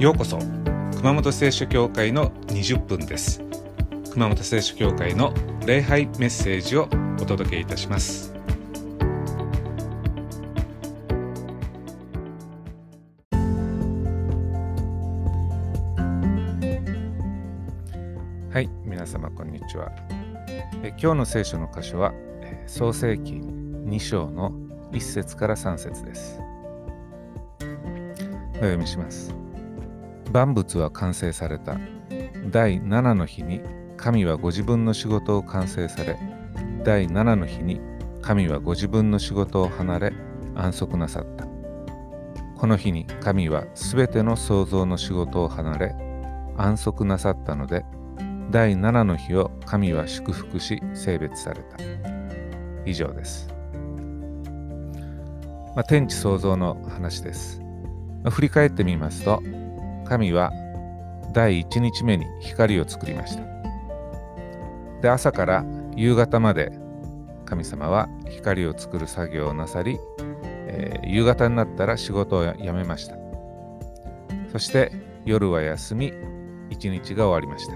ようこそ熊本聖書教会の20分です。熊本聖書教会の礼拝メッセージをお届けいたします。はい皆様こんにちは。え今日の聖書の箇所は創世記2章の1節から3節です。お読みします。万物は完成された。第7の日に神はご自分の仕事を完成され第7の日に神はご自分の仕事を離れ安息なさった。この日に神はすべての創造の仕事を離れ安息なさったので第7の日を神は祝福し性別された。以上です、まあ、天地創造の話です、まあ、振り返ってみますと神は第1日目に光を作りました。で、朝から夕方まで神様は光を作る作業をなさり、えー、夕方になったら仕事をやめました。そして夜は休み、一日が終わりました。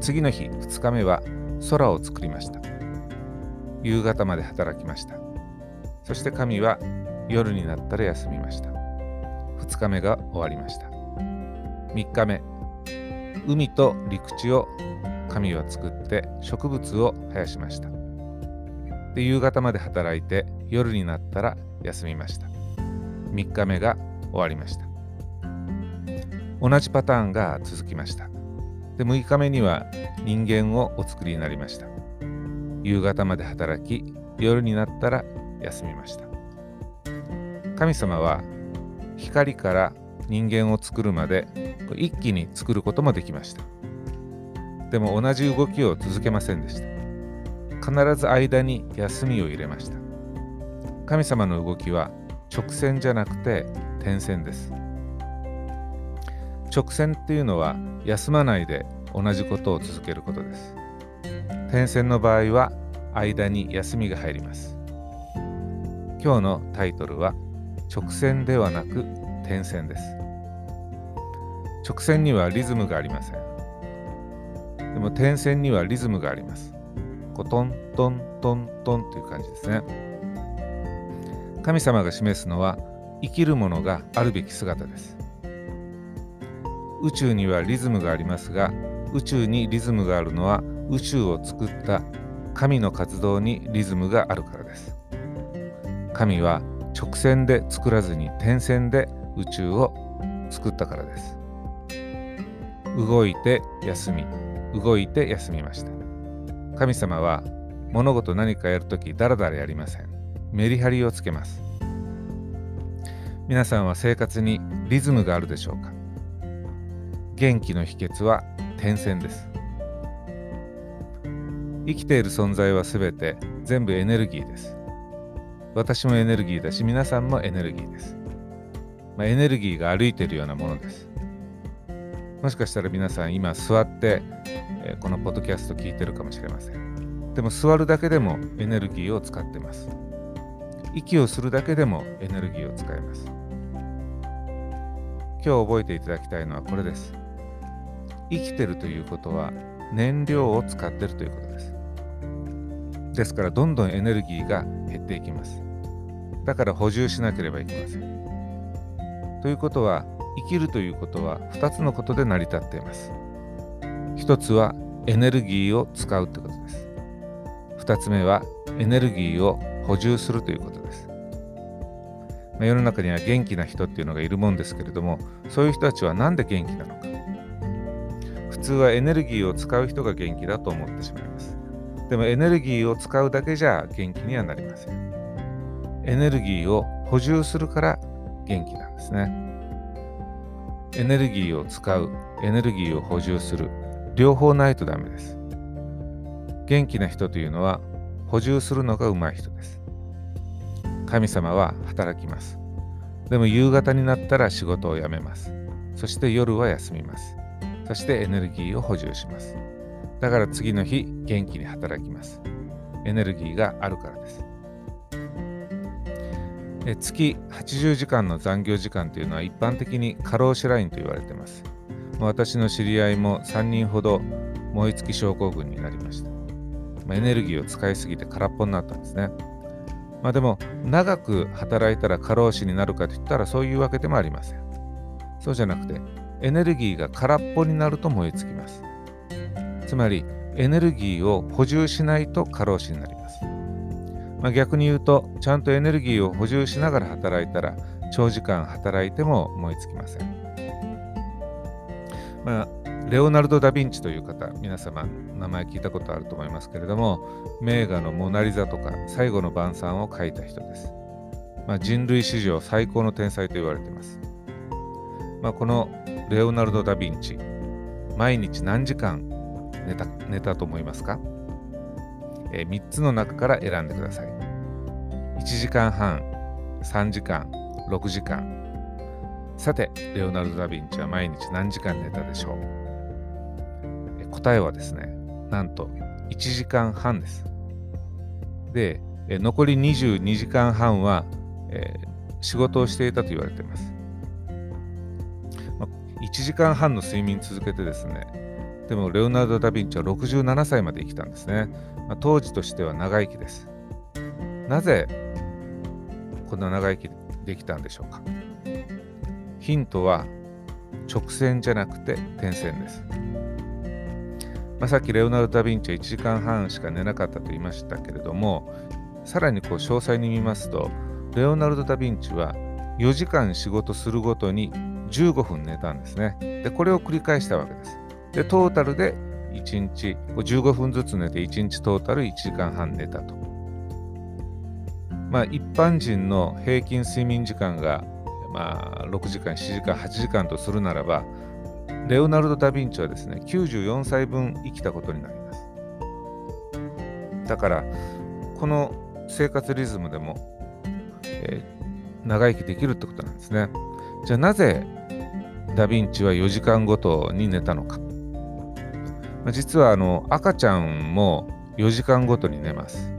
次の日、2日目は空を作りました。夕方まで働きました。そして神は夜になったら休みました。2日目が終わりました。3日目、海と陸地を神は作って植物を生やしました。で夕方まで働いて夜になったら休みました。3日目が終わりました。同じパターンが続きました。で6日目には人間をお作りになりました。夕方まで働き夜になったら休みました。神様は光から人間を作るまで一気に作ることもできました。でも同じ動きを続けませんでした。必ず間に休みを入れました。神様の動きは直線じゃなくて点線です。直線っていうのは休まないで同じことを続けることです。点線の場合は間に休みが入ります。今日のタイトルは直線ではなく点線です。直線にはリズムがありません。でも点線にはリズムがあります。こうトントントントンという感じですね。神様が示すのは生きるものがあるべき姿です。宇宙にはリズムがありますが宇宙にリズムがあるのは宇宙を作った神の活動にリズムがあるからです。神は直線で作らずに点線で宇宙を作ったからです。動いて休み、動いて休みました。神様は物事何かやるときだらだらやりません。メリハリをつけます。皆さんは生活にリズムがあるでしょうか元気の秘訣は点線です。生きている存在はすべて全部エネルギーです。私もエネルギーだし、皆さんもエネルギーです。まあ、エネルギーが歩いているようなものです。もしかしたら皆さん今座って、このポッドキャスト聞いてるかもしれません。でも座るだけでもエネルギーを使ってます。息をするだけでもエネルギーを使います。今日覚えていただきたいのはこれです。生きてるということは燃料を使ってるということです。ですからどんどんエネルギーが減っていきます。だから補充しなければいけません。ということは生きるということは2つのことで成り立っています。1つはエネルギーを使うということです。2つ目はエネルギーを補充するということです。まあ、世の中には元気な人っていうのがいるもんですけれどもそういう人たちは何で元気なのか普通はエネルギーを使う人が元気だと思ってしまいます。でもエネルギーを使うだけじゃ元気にはなりません。エネルギーを補充するから元気なんですね。エネルギーを使う、エネルギーを補充する、両方ないとダメです。元気な人というのは補充するのが上手い人です。神様は働きます。でも夕方になったら仕事を辞めます。そして夜は休みます。そしてエネルギーを補充します。だから次の日元気に働きます。エネルギーがあるからです。え月80時間の残業時間というのは一般的に過労死ラインと言われています。私の知り合いも3人ほど燃え尽き症候群になりました。まあ、エネルギーを使いすぎて空っぽになったんですね。まあ、でも長く働いたら過労死になるかといったらそういうわけでもありません。そうじゃなくてエネルギーが空っぽになると燃え尽きます。つまりエネルギーを補充しないと過労死になります。まあ、逆に言うとちゃんとエネルギーを補充しながら働いたら長時間働いても燃え尽きません。まあ、レオナルド・ダ・ヴィンチという方、皆様名前聞いたことあると思いますけれども、名画のモナ・リザとか最後の晩餐を描いた人です。まあ、人類史上最高の天才と言われています。まあ、このレオナルド・ダ・ヴィンチ、毎日何時間寝た寝たと思いますか、え、?3 つの中から選んでください。1時間半、3時間、6時間。さて、レオナルド・ダ・ヴィンチは毎日何時間寝たでしょう？答えはですね、なんと1時間半です。で、え残り22時間半は、えー、仕事をしていたと言われています。ま1時間半の睡眠続けてですね、でもレオナルド・ダ・ヴィンチは67歳まで生きたんですね。まあ、当時としては長生きです。なぜこんな長生きできたんでしょうか？ヒントは直線じゃなくて点線です。まあ、さっきレオナルド・ダ・ヴィンチは1時間半しか寝なかったと言いましたけれどもさらにこう詳細に見ますとレオナルド・ダ・ヴィンチは4時間仕事するごとに15分寝たんですねでこれを繰り返したわけですでトータルで1日15分ずつ寝て1日トータル1時間半寝たとまあ一般人の平均睡眠時間がまあ6時間7時間8時間とするならばレオナルド・ダ・ヴィンチはですね、94歳分生きたことになります。だから、この生活リズムでも、えー、長生きできるってことなんですね。じゃあなぜダ・ヴィンチは4時間ごとに寝たのか。まあ、実はあの赤ちゃんも4時間ごとに寝ます。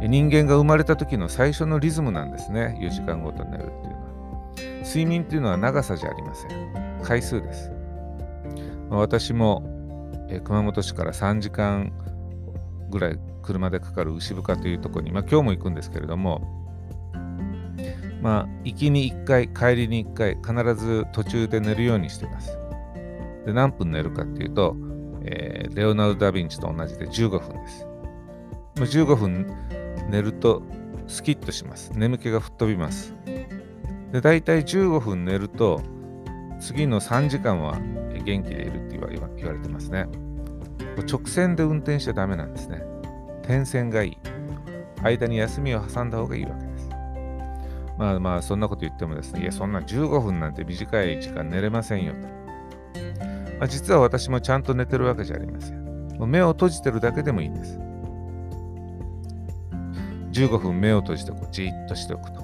人間が生まれた時の最初のリズムなんですね。4時間ごとに寝るっていうのは。睡眠っていうのは長さじゃありません。回数です。私も、え、熊本市から3時間ぐらい車でかかる牛深というところに、まあ、今日も行くんですけれども、まあ、行きに1回、帰りに1回、必ず途中で寝るようにしています。で、何分寝るかっていうと、えー、レオナルド・ダ・ヴィンチと同じで15分です。15分寝るとスキッとします。眠気が吹っ飛びます。で、大体15分寝ると、次の3時間は元気でいるって言わ言われてますね。直線で運転しちゃダメなんですね。点線がいい。間に休みを挟んだ方がいいわけです。まあまあ、そんなこと言ってもですね、いや、そんな15分なんて短い時間寝れませんよと。まあ、実は私もちゃんと寝てるわけじゃありません。目を閉じてるだけでもいいんです。15分目を閉じてこうじっとしておくと。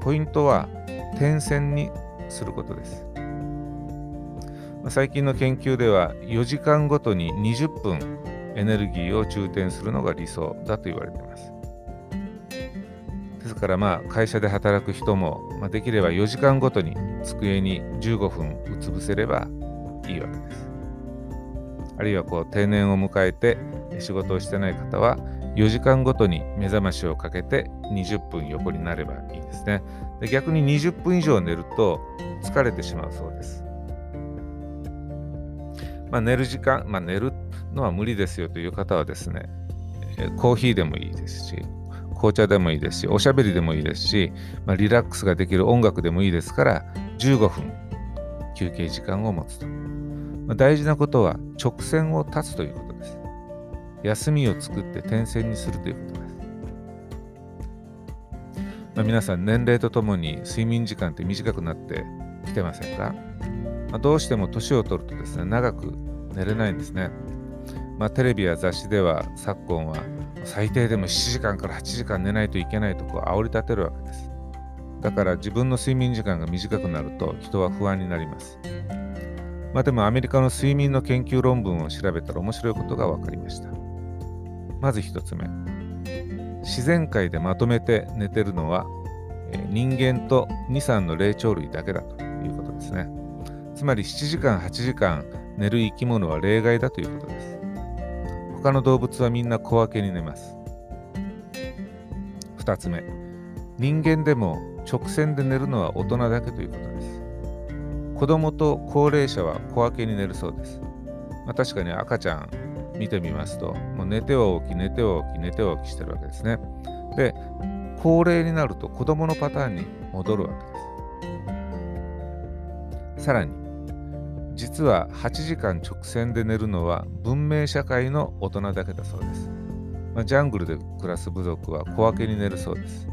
ポイントは点線にすることです。最近の研究では4時間ごとに20分エネルギーを充填するのが理想だと言われています。ですからまあ会社で働く人も、まあ、できれば4時間ごとに机に15分うつ伏せればいいわけです。あるいはこう定年を迎えて仕事をしてない方は4時間ごとに目覚ましをかけて20分横になればいいですね。で逆に20分以上寝ると疲れてしまうそうです。まあ、寝る時間、まあ、寝るのは無理ですよという方はですね、コーヒーでもいいですし、紅茶でもいいですし、おしゃべりでもいいですし、まあ、リラックスができる音楽でもいいですから、15分休憩時間を持つと。まあ、大事なことは直線を断つということです。休みを作って点線にするということです。まあ、皆さん年齢とともに睡眠時間って短くなってきてませんか？まあ、どうしても年を取るとですね、長く寝れないんですね。まあ、テレビや雑誌では昨今は最低でも7時間から8時間寝ないといけないとこう煽り立てるわけです。だから自分の睡眠時間が短くなると人は不安になります。まあでもアメリカの睡眠の研究論文を調べたら面白いことが分かりました。まず1つ目。自然界でまとめて寝てるのは、え、人間と23の霊長類だけだということですね。つまり7時間8時間寝る生き物は例外だということです。他の動物はみんな小分けに寝ます。2つ目。人間でも直線で寝るのは大人だけということです。子供と高齢者は小分けに寝るそうです、まあ、確かに赤ちゃん見てみますともう寝ては起き寝ては起き寝ては起きしてるわけですね。で高齢になると子供のパターンに戻るわけです。さらに実は8時間直線で寝るのは文明社会の大人だけだそうです、まあ、ジャングルで暮らす部族は小分けに寝るそうです。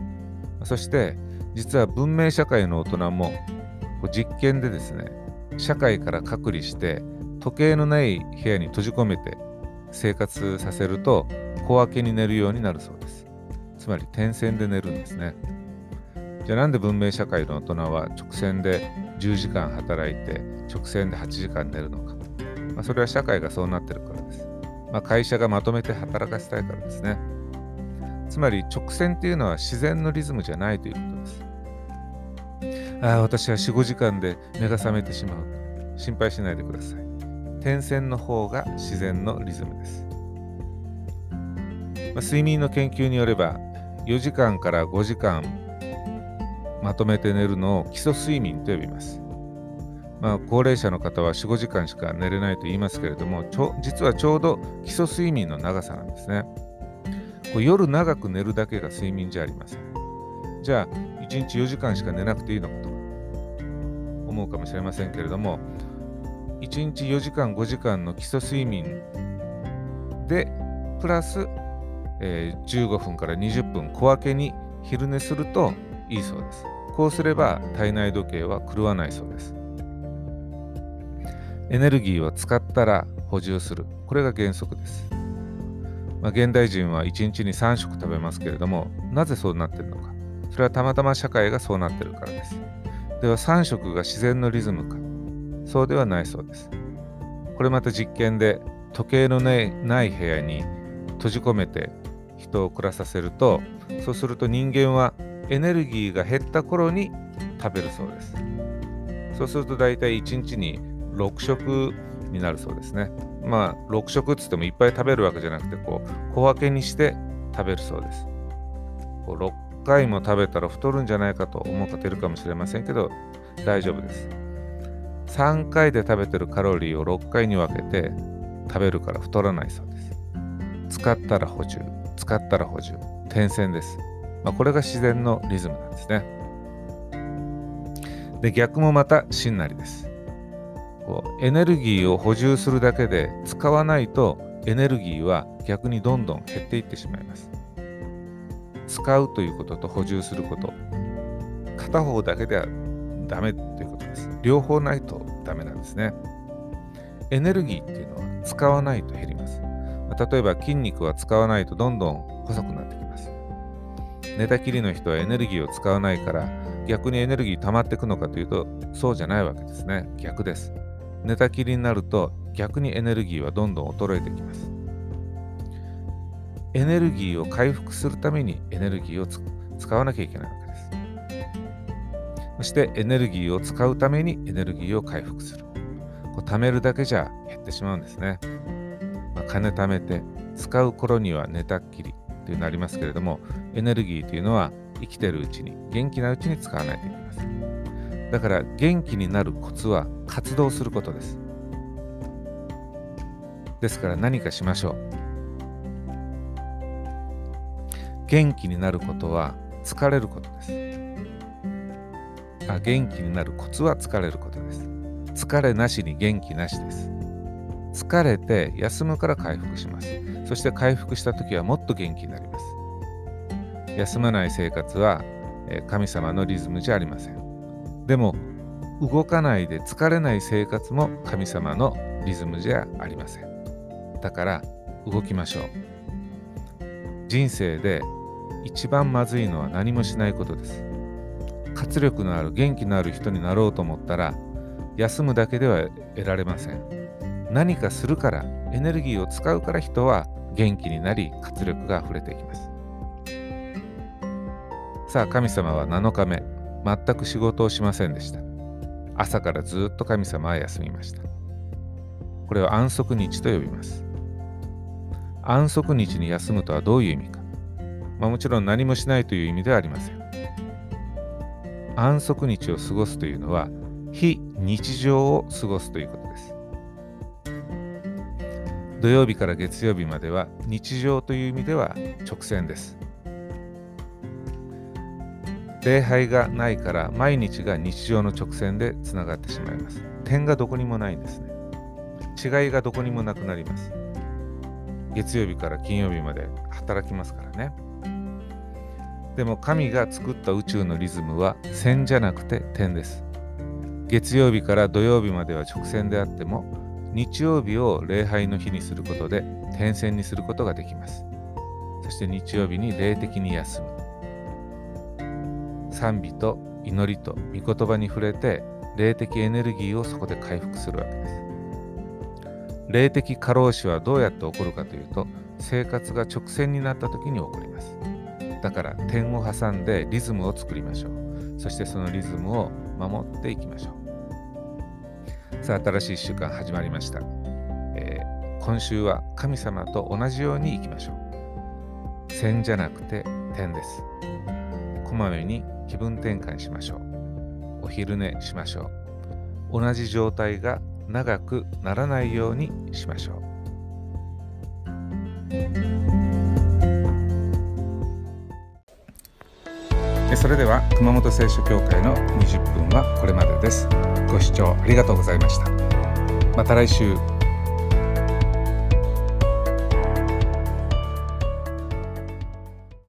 そして実は文明社会の大人も実験でですね社会から隔離して時計のない部屋に閉じ込めて生活させると小分けに寝るようになるそうです。つまり点線で寝るんですね。じゃあなんで文明社会の大人は直線で10時間働いて直線で8時間寝るのか、まあ、それは社会がそうなってるからです、まあ、会社がまとめて働かせたいからですね。つまり直線っていうのは自然のリズムじゃないということ。ああ私は45時間で目が覚めてしまう心配しないでください点線の方が自然のリズムです、まあ、睡眠の研究によれば4時間から5時間まとめて寝るのを基礎睡眠と呼びます。まあ、高齢者の方は4、5時間しか寝れないと言いますけれども、実はちょうど基礎睡眠の長さなんですね。こう夜長く寝るだけが睡眠じゃありません。じゃあ、1日4時間しか寝なくていいのかと思うかもしれませんけれども、1日4時間、5時間の基礎睡眠で、プラス、えー、15分から20分小分けに昼寝するといいそうです。こうすれば体内時計は狂わないそうです。エネルギーを使ったら補充する。これが原則です。まあ、現代人は1日に3食食べますけれども、なぜそうなっているのか。それはたまたま社会がそうなっているからです。では3食が自然のリズムか。そうではないそうです。これまた実験で時計のない部屋に閉じ込めて人を暮らさせると、そうすると人間はエネルギーが減った頃に食べるそうです。そうすると大体1日に6食になるそうですね。まあ6食っつってもいっぱい食べるわけじゃなくてこう小分けにして食べるそうです。こう6回も食べたら太るんじゃないかと思う方いるかもしれませんけど大丈夫です。3回で食べてるカロリーを6回に分けて食べるから太らないそうです。使ったら補充、使ったら補充、点線です。まあ、これが自然のリズムなんですね。で逆もまた真なりです。こうエネルギーを補充するだけで使わないとエネルギーは逆にどんどん減っていってしまいます。使うということと補充すること、片方だけではダメということです。両方ないとダメなんですね。エネルギーっていうのは使わないと減ります。例えば筋肉は使わないとどんどん細くなってきます。寝たきりの人はエネルギーを使わないから逆にエネルギー溜まっていくのかというとそうじゃないわけですね逆です寝たきりになると逆にエネルギーはどんどん衰えてきますエネルギーを回復するためにエネルギーを使わなきゃいけないわけです。そしてエネルギーを使うためにエネルギーを回復する。こう貯めるだけじゃ減ってしまうんですね、まあ、金貯めて使う頃には寝たっきりというなりますけれどもエネルギーというのは生きてるうちに元気なうちに使わないといけません。だから元気になるコツは活動することです。ですから何かしましょう。元気になることは疲れることです。あ元気になるコツは疲れることです。疲れなしに元気なしです。疲れて休むから回復します。そして回復した時はもっと元気になります。休まない生活は神様のリズムじゃありません。でも動かないで疲れない生活も神様のリズムじゃありません。だから動きましょう。人生で一番まずいのは何もしないことです。活力のある元気のある人になろうと思ったら休むだけでは得られません。何かするからエネルギーを使うから人は元気になり活力が溢れていきます。さあ神様は7日目全く仕事をしませんでした。朝からずっと神様は休みました。これを安息日と呼びます。安息日に休むとはどういう意味か、まあ、もちろん何もしないという意味ではありません。安息日を過ごすというのは非日常を過ごすということです。土曜日から月曜日までは日常という意味では直線です。礼拝がないから毎日が日常の直線でつながってしまいます。点がどこにもないんですね。違いがどこにもなくなります。月曜日から金曜日まで働きますからね。でも神が作った宇宙のリズムは線じゃなくて点です。月曜日から土曜日までは直線であっても日曜日を礼拝の日にすることで点線にすることができます。そして日曜日に霊的に休む。賛美と祈りと御言葉に触れて霊的エネルギーをそこで回復するわけです。霊的過労死はどうやって起こるかというと生活が直線になった時に起こります。だから点を挟んでリズムを作りましょう。そしてそのリズムを守っていきましょう。さあ新しい1週間始まりました、えー、今週は神様と同じようにいきましょう。線じゃなくて点です。こまめに気分転換しましょう。お昼寝しましょう。同じ状態が長くならないようにしましょう。それでは熊本聖書協会の20分はこれまでです。ご視聴ありがとうございました。また来週。